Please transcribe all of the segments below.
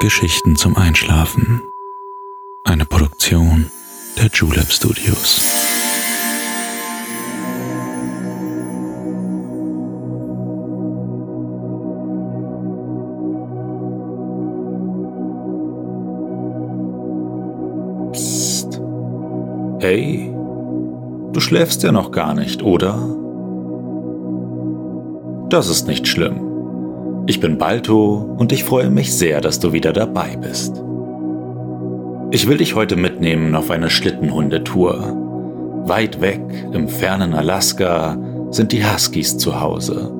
Geschichten zum Einschlafen. Eine Produktion der Julep Studios. Psst. Hey, du schläfst ja noch gar nicht, oder? Das ist nicht schlimm. Ich bin Balto und ich freue mich sehr, dass du wieder dabei bist. Ich will dich heute mitnehmen auf eine Schlittenhundetour. Weit weg im fernen Alaska sind die Huskies zu Hause.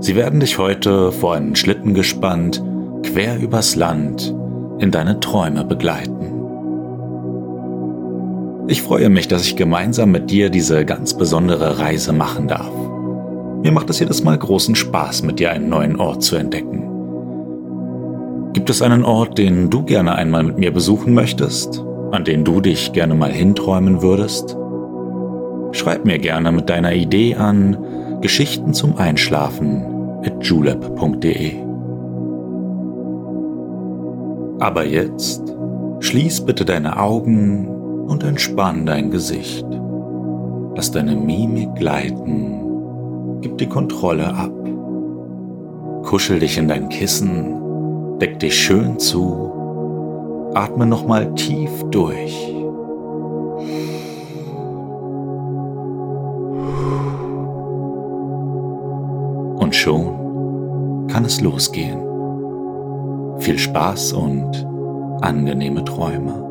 Sie werden dich heute vor einen Schlitten gespannt, quer übers Land, in deine Träume begleiten. Ich freue mich, dass ich gemeinsam mit dir diese ganz besondere Reise machen darf. Mir macht es jedes Mal großen Spaß, mit dir einen neuen Ort zu entdecken. Gibt es einen Ort, den du gerne einmal mit mir besuchen möchtest? An den du dich gerne mal hinträumen würdest? Schreib mir gerne mit deiner Idee an Geschichten zum Einschlafen at julep.de. Aber jetzt schließ bitte deine Augen und entspann dein Gesicht. Lass deine Mimik gleiten Gib die Kontrolle ab. Kuschel dich in dein Kissen, deck dich schön zu, atme nochmal tief durch. Und schon kann es losgehen. Viel Spaß und angenehme Träume.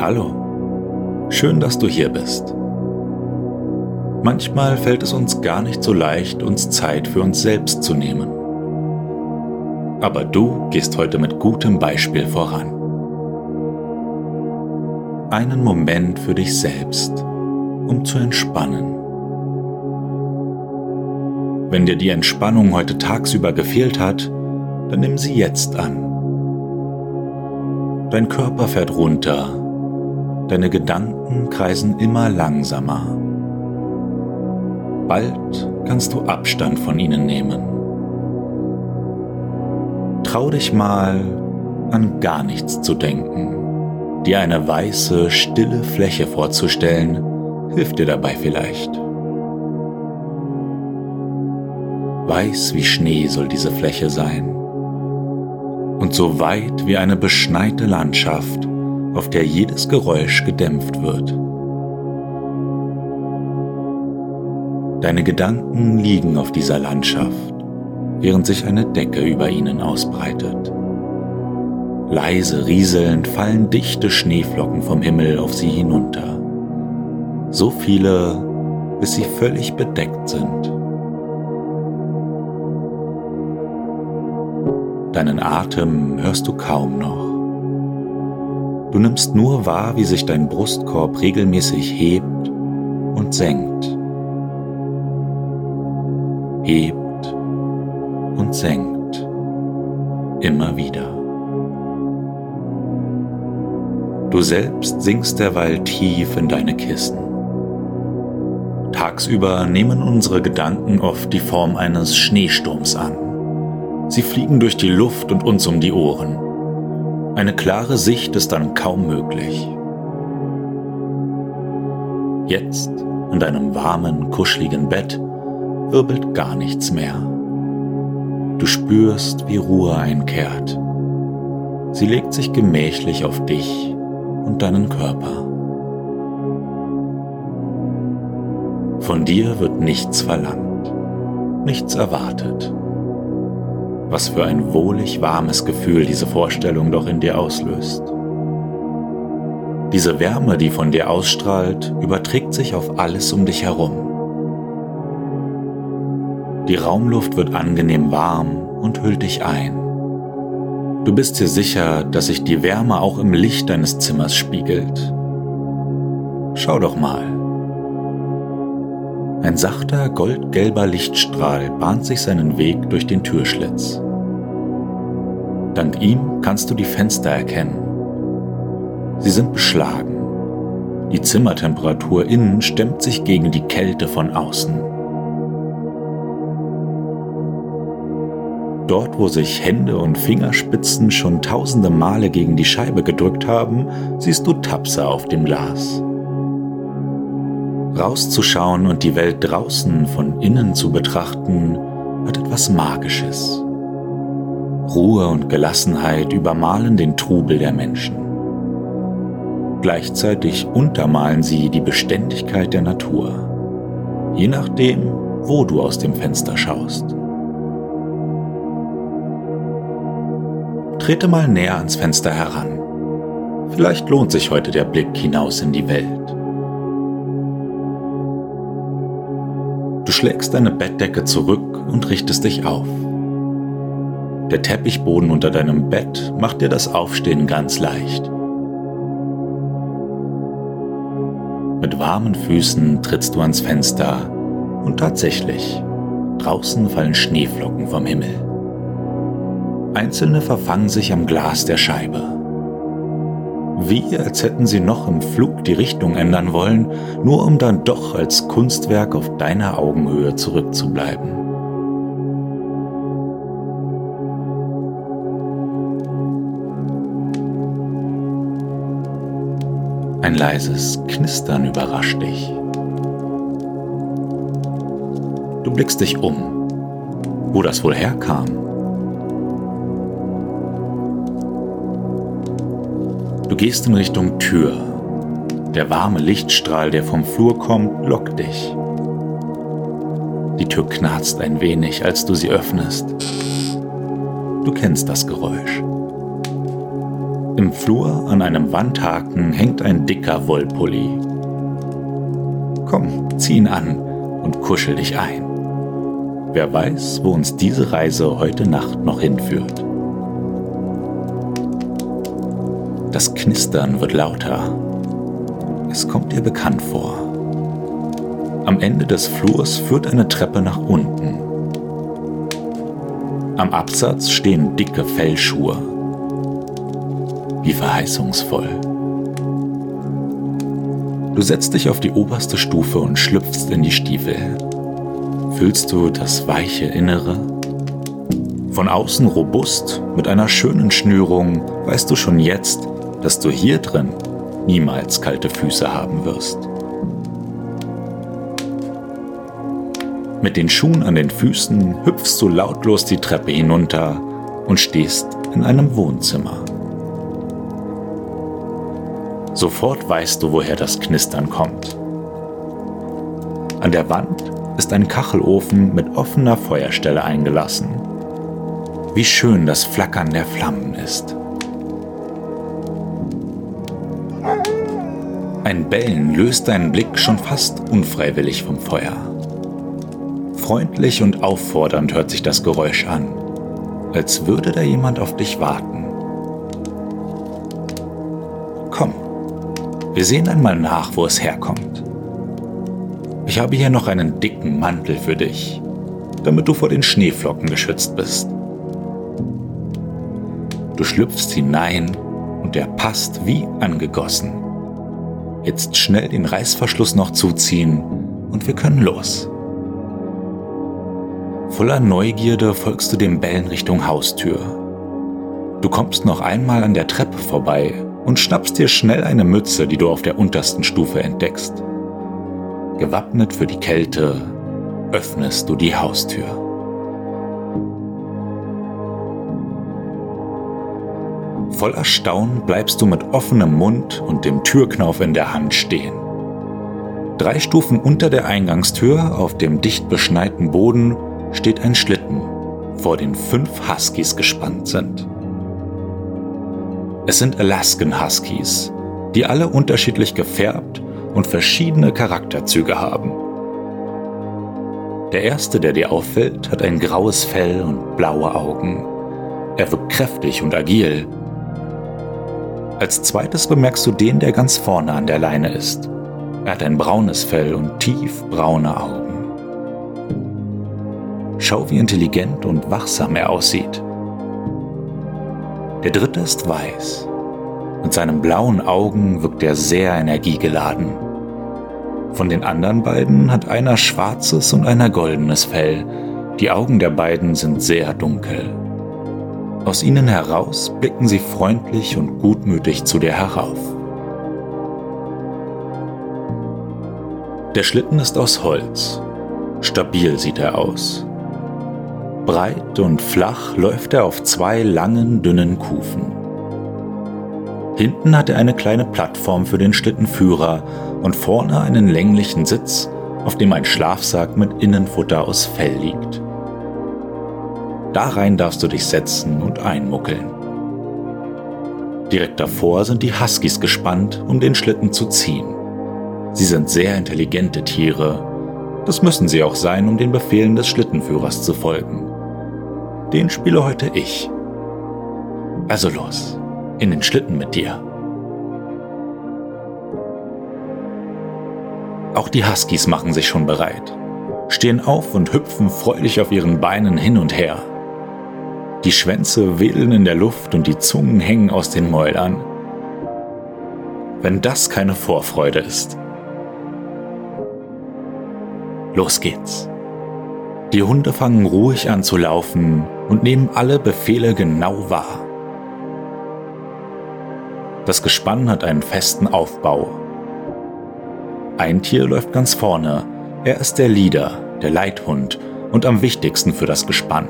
Hallo, schön, dass du hier bist. Manchmal fällt es uns gar nicht so leicht, uns Zeit für uns selbst zu nehmen. Aber du gehst heute mit gutem Beispiel voran. Einen Moment für dich selbst, um zu entspannen. Wenn dir die Entspannung heute tagsüber gefehlt hat, dann nimm sie jetzt an. Dein Körper fährt runter Deine Gedanken kreisen immer langsamer. Bald kannst du Abstand von ihnen nehmen. Trau dich mal an gar nichts zu denken. Dir eine weiße, stille Fläche vorzustellen, hilft dir dabei vielleicht. Weiß wie Schnee soll diese Fläche sein. Und so weit wie eine beschneite Landschaft auf der jedes Geräusch gedämpft wird. Deine Gedanken liegen auf dieser Landschaft, während sich eine Decke über ihnen ausbreitet. Leise rieselnd fallen dichte Schneeflocken vom Himmel auf sie hinunter. So viele, bis sie völlig bedeckt sind. Deinen Atem hörst du kaum noch. Du nimmst nur wahr, wie sich dein Brustkorb regelmäßig hebt und senkt. Hebt und senkt. Immer wieder. Du selbst sinkst derweil tief in deine Kissen. Tagsüber nehmen unsere Gedanken oft die Form eines Schneesturms an. Sie fliegen durch die Luft und uns um die Ohren. Eine klare Sicht ist dann kaum möglich. Jetzt, in deinem warmen, kuscheligen Bett, wirbelt gar nichts mehr. Du spürst, wie Ruhe einkehrt. Sie legt sich gemächlich auf dich und deinen Körper. Von dir wird nichts verlangt, nichts erwartet. Was für ein wohlig warmes Gefühl diese Vorstellung doch in dir auslöst. Diese Wärme, die von dir ausstrahlt, überträgt sich auf alles um dich herum. Die Raumluft wird angenehm warm und hüllt dich ein. Du bist dir sicher, dass sich die Wärme auch im Licht deines Zimmers spiegelt. Schau doch mal. Ein sachter goldgelber Lichtstrahl bahnt sich seinen Weg durch den Türschlitz. Dank ihm kannst du die Fenster erkennen. Sie sind beschlagen. Die Zimmertemperatur innen stemmt sich gegen die Kälte von außen. Dort, wo sich Hände und Fingerspitzen schon tausende Male gegen die Scheibe gedrückt haben, siehst du Tapsa auf dem Glas. Rauszuschauen und die Welt draußen von innen zu betrachten, hat etwas Magisches. Ruhe und Gelassenheit übermalen den Trubel der Menschen. Gleichzeitig untermalen sie die Beständigkeit der Natur, je nachdem, wo du aus dem Fenster schaust. Trete mal näher ans Fenster heran. Vielleicht lohnt sich heute der Blick hinaus in die Welt. Du schlägst deine Bettdecke zurück und richtest dich auf. Der Teppichboden unter deinem Bett macht dir das Aufstehen ganz leicht. Mit warmen Füßen trittst du ans Fenster und tatsächlich, draußen fallen Schneeflocken vom Himmel. Einzelne verfangen sich am Glas der Scheibe wie als hätten sie noch im Flug die Richtung ändern wollen, nur um dann doch als Kunstwerk auf deiner Augenhöhe zurückzubleiben. Ein leises Knistern überrascht dich. Du blickst dich um, wo das wohl herkam. Du gehst in Richtung Tür. Der warme Lichtstrahl, der vom Flur kommt, lockt dich. Die Tür knarzt ein wenig, als du sie öffnest. Du kennst das Geräusch. Im Flur an einem Wandhaken hängt ein dicker Wollpulli. Komm, zieh ihn an und kuschel dich ein. Wer weiß, wo uns diese Reise heute Nacht noch hinführt. Das Knistern wird lauter. Es kommt dir bekannt vor. Am Ende des Flurs führt eine Treppe nach unten. Am Absatz stehen dicke Fellschuhe. Wie verheißungsvoll. Du setzt dich auf die oberste Stufe und schlüpfst in die Stiefel. Fühlst du das weiche Innere? Von außen robust, mit einer schönen Schnürung, weißt du schon jetzt, dass du hier drin niemals kalte Füße haben wirst. Mit den Schuhen an den Füßen hüpfst du lautlos die Treppe hinunter und stehst in einem Wohnzimmer. Sofort weißt du, woher das Knistern kommt. An der Wand ist ein Kachelofen mit offener Feuerstelle eingelassen. Wie schön das Flackern der Flammen ist. Ein Bellen löst deinen Blick schon fast unfreiwillig vom Feuer. Freundlich und auffordernd hört sich das Geräusch an, als würde da jemand auf dich warten. Komm, wir sehen einmal nach, wo es herkommt. Ich habe hier noch einen dicken Mantel für dich, damit du vor den Schneeflocken geschützt bist. Du schlüpfst hinein und er passt wie angegossen. Jetzt schnell den Reißverschluss noch zuziehen und wir können los. Voller Neugierde folgst du dem Bellen Richtung Haustür. Du kommst noch einmal an der Treppe vorbei und schnappst dir schnell eine Mütze, die du auf der untersten Stufe entdeckst. Gewappnet für die Kälte öffnest du die Haustür. Voller Staunen bleibst du mit offenem Mund und dem Türknauf in der Hand stehen. Drei Stufen unter der Eingangstür auf dem dicht beschneiten Boden steht ein Schlitten, vor den fünf Huskies gespannt sind. Es sind Alaskan Huskies, die alle unterschiedlich gefärbt und verschiedene Charakterzüge haben. Der erste, der dir auffällt, hat ein graues Fell und blaue Augen. Er wirkt kräftig und agil als zweites bemerkst du den, der ganz vorne an der Leine ist. Er hat ein braunes Fell und tiefbraune Augen. Schau, wie intelligent und wachsam er aussieht. Der dritte ist weiß. Mit seinen blauen Augen wirkt er sehr energiegeladen. Von den anderen beiden hat einer schwarzes und einer goldenes Fell. Die Augen der beiden sind sehr dunkel. Aus ihnen heraus blicken sie freundlich und gutmütig zu dir herauf. Der Schlitten ist aus Holz. Stabil sieht er aus. Breit und flach läuft er auf zwei langen, dünnen Kufen. Hinten hat er eine kleine Plattform für den Schlittenführer und vorne einen länglichen Sitz, auf dem ein Schlafsack mit Innenfutter aus Fell liegt. Darein darfst du dich setzen und einmuckeln. Direkt davor sind die Huskies gespannt, um den Schlitten zu ziehen. Sie sind sehr intelligente Tiere. Das müssen sie auch sein, um den Befehlen des Schlittenführers zu folgen. Den spiele heute ich. Also los, in den Schlitten mit dir. Auch die Huskies machen sich schon bereit, stehen auf und hüpfen freudig auf ihren Beinen hin und her. Die Schwänze wedeln in der Luft und die Zungen hängen aus den Mäulern. Wenn das keine Vorfreude ist. Los geht's. Die Hunde fangen ruhig an zu laufen und nehmen alle Befehle genau wahr. Das Gespann hat einen festen Aufbau. Ein Tier läuft ganz vorne. Er ist der Leader, der Leithund und am wichtigsten für das Gespann.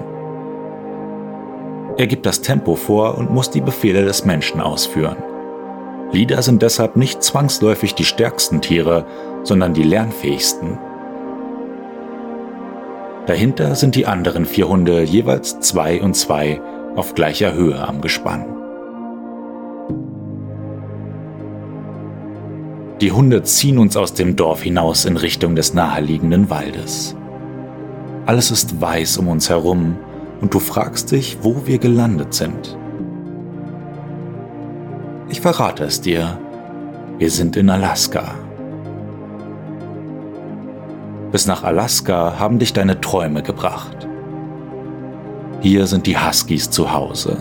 Er gibt das Tempo vor und muss die Befehle des Menschen ausführen. Leader sind deshalb nicht zwangsläufig die stärksten Tiere, sondern die lernfähigsten. Dahinter sind die anderen vier Hunde jeweils zwei und zwei auf gleicher Höhe am Gespann. Die Hunde ziehen uns aus dem Dorf hinaus in Richtung des naheliegenden Waldes. Alles ist weiß um uns herum und du fragst dich, wo wir gelandet sind. Ich verrate es dir. Wir sind in Alaska. Bis nach Alaska haben dich deine Träume gebracht. Hier sind die Huskies zu Hause.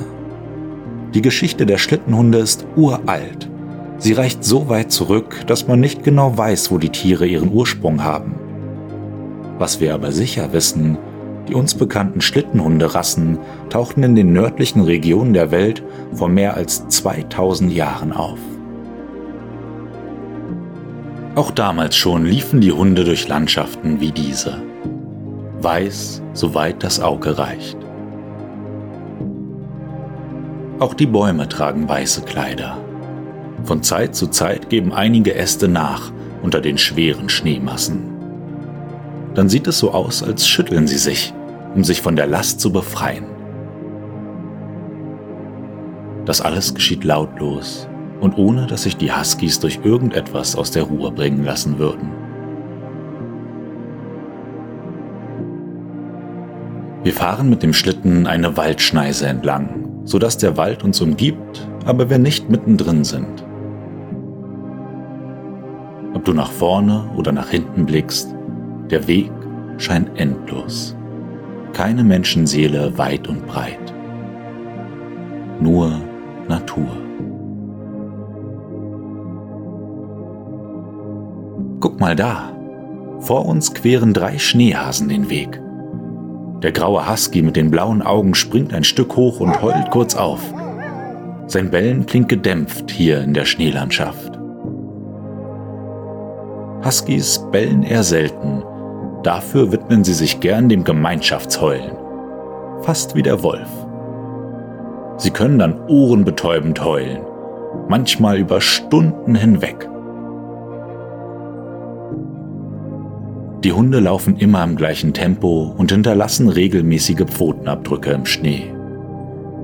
Die Geschichte der Schlittenhunde ist uralt. Sie reicht so weit zurück, dass man nicht genau weiß, wo die Tiere ihren Ursprung haben. Was wir aber sicher wissen, die uns bekannten Schlittenhunderassen tauchten in den nördlichen Regionen der Welt vor mehr als 2000 Jahren auf. Auch damals schon liefen die Hunde durch Landschaften wie diese. Weiß, soweit das Auge reicht. Auch die Bäume tragen weiße Kleider. Von Zeit zu Zeit geben einige Äste nach unter den schweren Schneemassen. Dann sieht es so aus, als schütteln sie sich, um sich von der Last zu befreien. Das alles geschieht lautlos und ohne dass sich die Huskies durch irgendetwas aus der Ruhe bringen lassen würden. Wir fahren mit dem Schlitten eine Waldschneise entlang, sodass der Wald uns umgibt, aber wir nicht mittendrin sind. Ob du nach vorne oder nach hinten blickst, der Weg scheint endlos. Keine Menschenseele weit und breit. Nur Natur. Guck mal da. Vor uns queren drei Schneehasen den Weg. Der graue Husky mit den blauen Augen springt ein Stück hoch und heult kurz auf. Sein Bellen klingt gedämpft hier in der Schneelandschaft. Huskies bellen eher selten, dafür widmen sie sich gern dem Gemeinschaftsheulen. Fast wie der Wolf. Sie können dann ohrenbetäubend heulen, manchmal über Stunden hinweg. Die Hunde laufen immer im gleichen Tempo und hinterlassen regelmäßige Pfotenabdrücke im Schnee.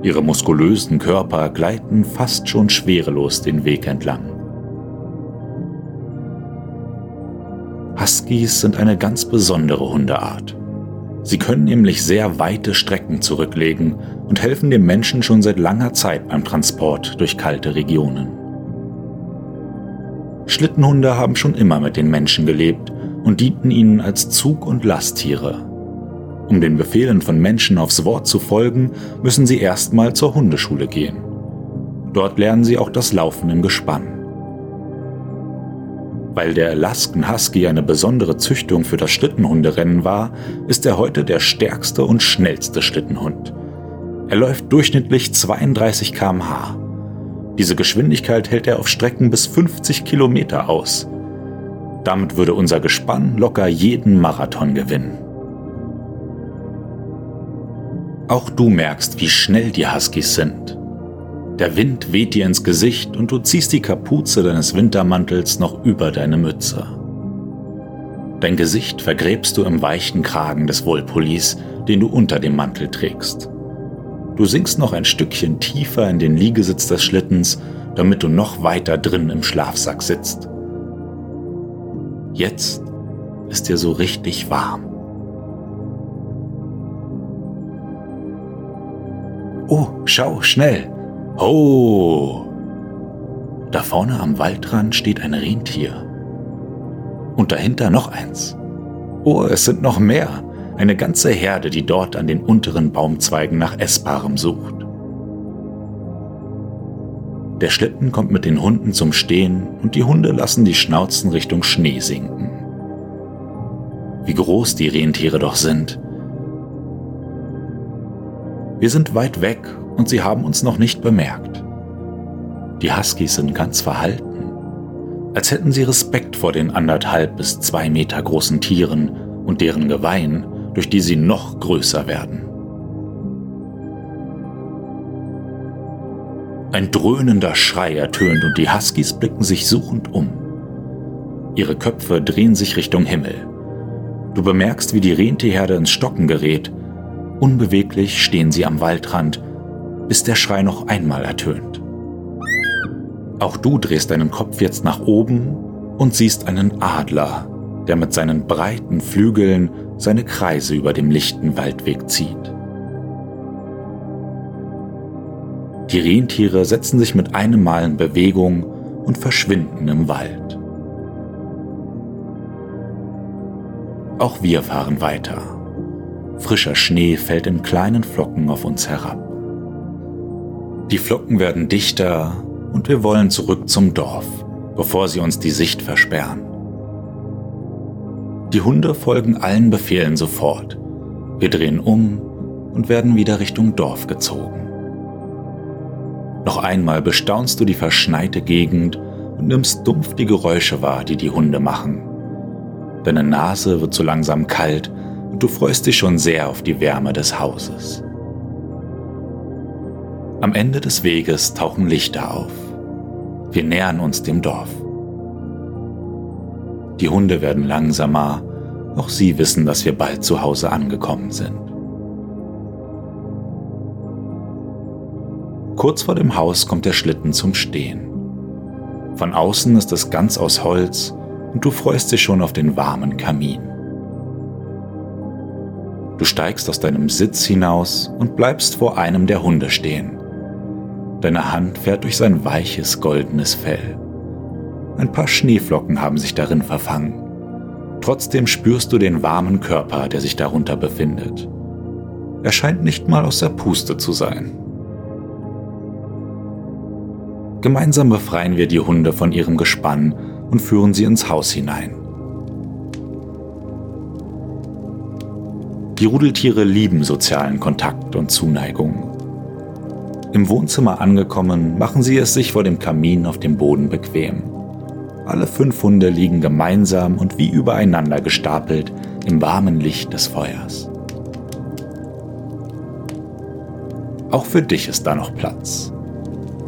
Ihre muskulösen Körper gleiten fast schon schwerelos den Weg entlang. Huskies sind eine ganz besondere Hundeart. Sie können nämlich sehr weite Strecken zurücklegen und helfen dem Menschen schon seit langer Zeit beim Transport durch kalte Regionen. Schlittenhunde haben schon immer mit den Menschen gelebt und dienten ihnen als Zug- und Lasttiere. Um den Befehlen von Menschen aufs Wort zu folgen, müssen sie erstmal zur Hundeschule gehen. Dort lernen sie auch das Laufen im Gespann. Weil der Alaskan Husky eine besondere Züchtung für das Schlittenhunderennen war, ist er heute der stärkste und schnellste Schlittenhund. Er läuft durchschnittlich 32 km/h. Diese Geschwindigkeit hält er auf Strecken bis 50 Kilometer aus. Damit würde unser Gespann locker jeden Marathon gewinnen. Auch du merkst, wie schnell die Huskies sind. Der Wind weht dir ins Gesicht und du ziehst die Kapuze deines Wintermantels noch über deine Mütze. Dein Gesicht vergräbst du im weichen Kragen des Wollpullis, den du unter dem Mantel trägst. Du sinkst noch ein Stückchen tiefer in den Liegesitz des Schlittens, damit du noch weiter drin im Schlafsack sitzt. Jetzt ist dir so richtig warm. Oh, schau, schnell! Oh! Da vorne am Waldrand steht ein Rentier. Und dahinter noch eins. Oh, es sind noch mehr. Eine ganze Herde, die dort an den unteren Baumzweigen nach Essbarem sucht. Der Schlitten kommt mit den Hunden zum Stehen und die Hunde lassen die Schnauzen Richtung Schnee sinken. Wie groß die Rentiere doch sind. Wir sind weit weg und sie haben uns noch nicht bemerkt. Die Huskies sind ganz verhalten, als hätten sie Respekt vor den anderthalb bis zwei Meter großen Tieren und deren Geweihen, durch die sie noch größer werden. Ein dröhnender Schrei ertönt und die Huskies blicken sich suchend um. Ihre Köpfe drehen sich Richtung Himmel. Du bemerkst, wie die Rentierherde ins Stocken gerät. Unbeweglich stehen sie am Waldrand bis der Schrei noch einmal ertönt. Auch du drehst deinen Kopf jetzt nach oben und siehst einen Adler, der mit seinen breiten Flügeln seine Kreise über dem lichten Waldweg zieht. Die Rentiere setzen sich mit einem Mal in Bewegung und verschwinden im Wald. Auch wir fahren weiter. Frischer Schnee fällt in kleinen Flocken auf uns herab. Die Flocken werden dichter und wir wollen zurück zum Dorf, bevor sie uns die Sicht versperren. Die Hunde folgen allen Befehlen sofort. Wir drehen um und werden wieder Richtung Dorf gezogen. Noch einmal bestaunst du die verschneite Gegend und nimmst dumpf die Geräusche wahr, die die Hunde machen. Deine Nase wird so langsam kalt und du freust dich schon sehr auf die Wärme des Hauses. Am Ende des Weges tauchen Lichter auf. Wir nähern uns dem Dorf. Die Hunde werden langsamer, auch sie wissen, dass wir bald zu Hause angekommen sind. Kurz vor dem Haus kommt der Schlitten zum Stehen. Von außen ist es ganz aus Holz und du freust dich schon auf den warmen Kamin. Du steigst aus deinem Sitz hinaus und bleibst vor einem der Hunde stehen. Deine Hand fährt durch sein weiches goldenes Fell. Ein paar Schneeflocken haben sich darin verfangen. Trotzdem spürst du den warmen Körper, der sich darunter befindet. Er scheint nicht mal aus der Puste zu sein. Gemeinsam befreien wir die Hunde von ihrem Gespann und führen sie ins Haus hinein. Die Rudeltiere lieben sozialen Kontakt und Zuneigung. Im Wohnzimmer angekommen, machen sie es sich vor dem Kamin auf dem Boden bequem. Alle fünf Hunde liegen gemeinsam und wie übereinander gestapelt im warmen Licht des Feuers. Auch für dich ist da noch Platz.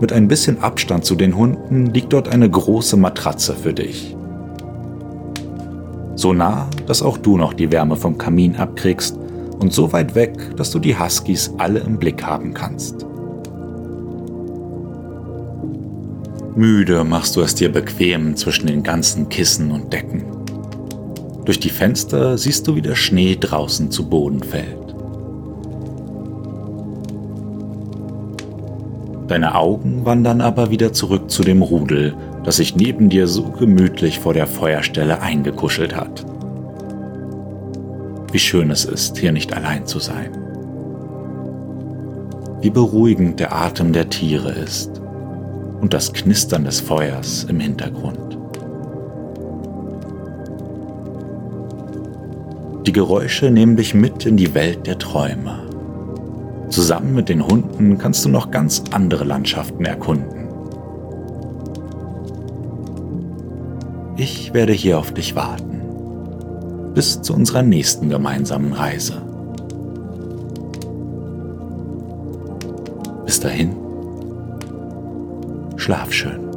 Mit ein bisschen Abstand zu den Hunden liegt dort eine große Matratze für dich. So nah, dass auch du noch die Wärme vom Kamin abkriegst und so weit weg, dass du die Huskies alle im Blick haben kannst. Müde machst du es dir bequem zwischen den ganzen Kissen und Decken. Durch die Fenster siehst du, wie der Schnee draußen zu Boden fällt. Deine Augen wandern aber wieder zurück zu dem Rudel, das sich neben dir so gemütlich vor der Feuerstelle eingekuschelt hat. Wie schön es ist, hier nicht allein zu sein. Wie beruhigend der Atem der Tiere ist und das Knistern des Feuers im Hintergrund. Die Geräusche nehmen dich mit in die Welt der Träume. Zusammen mit den Hunden kannst du noch ganz andere Landschaften erkunden. Ich werde hier auf dich warten. Bis zu unserer nächsten gemeinsamen Reise. Bis dahin, schlaf schön.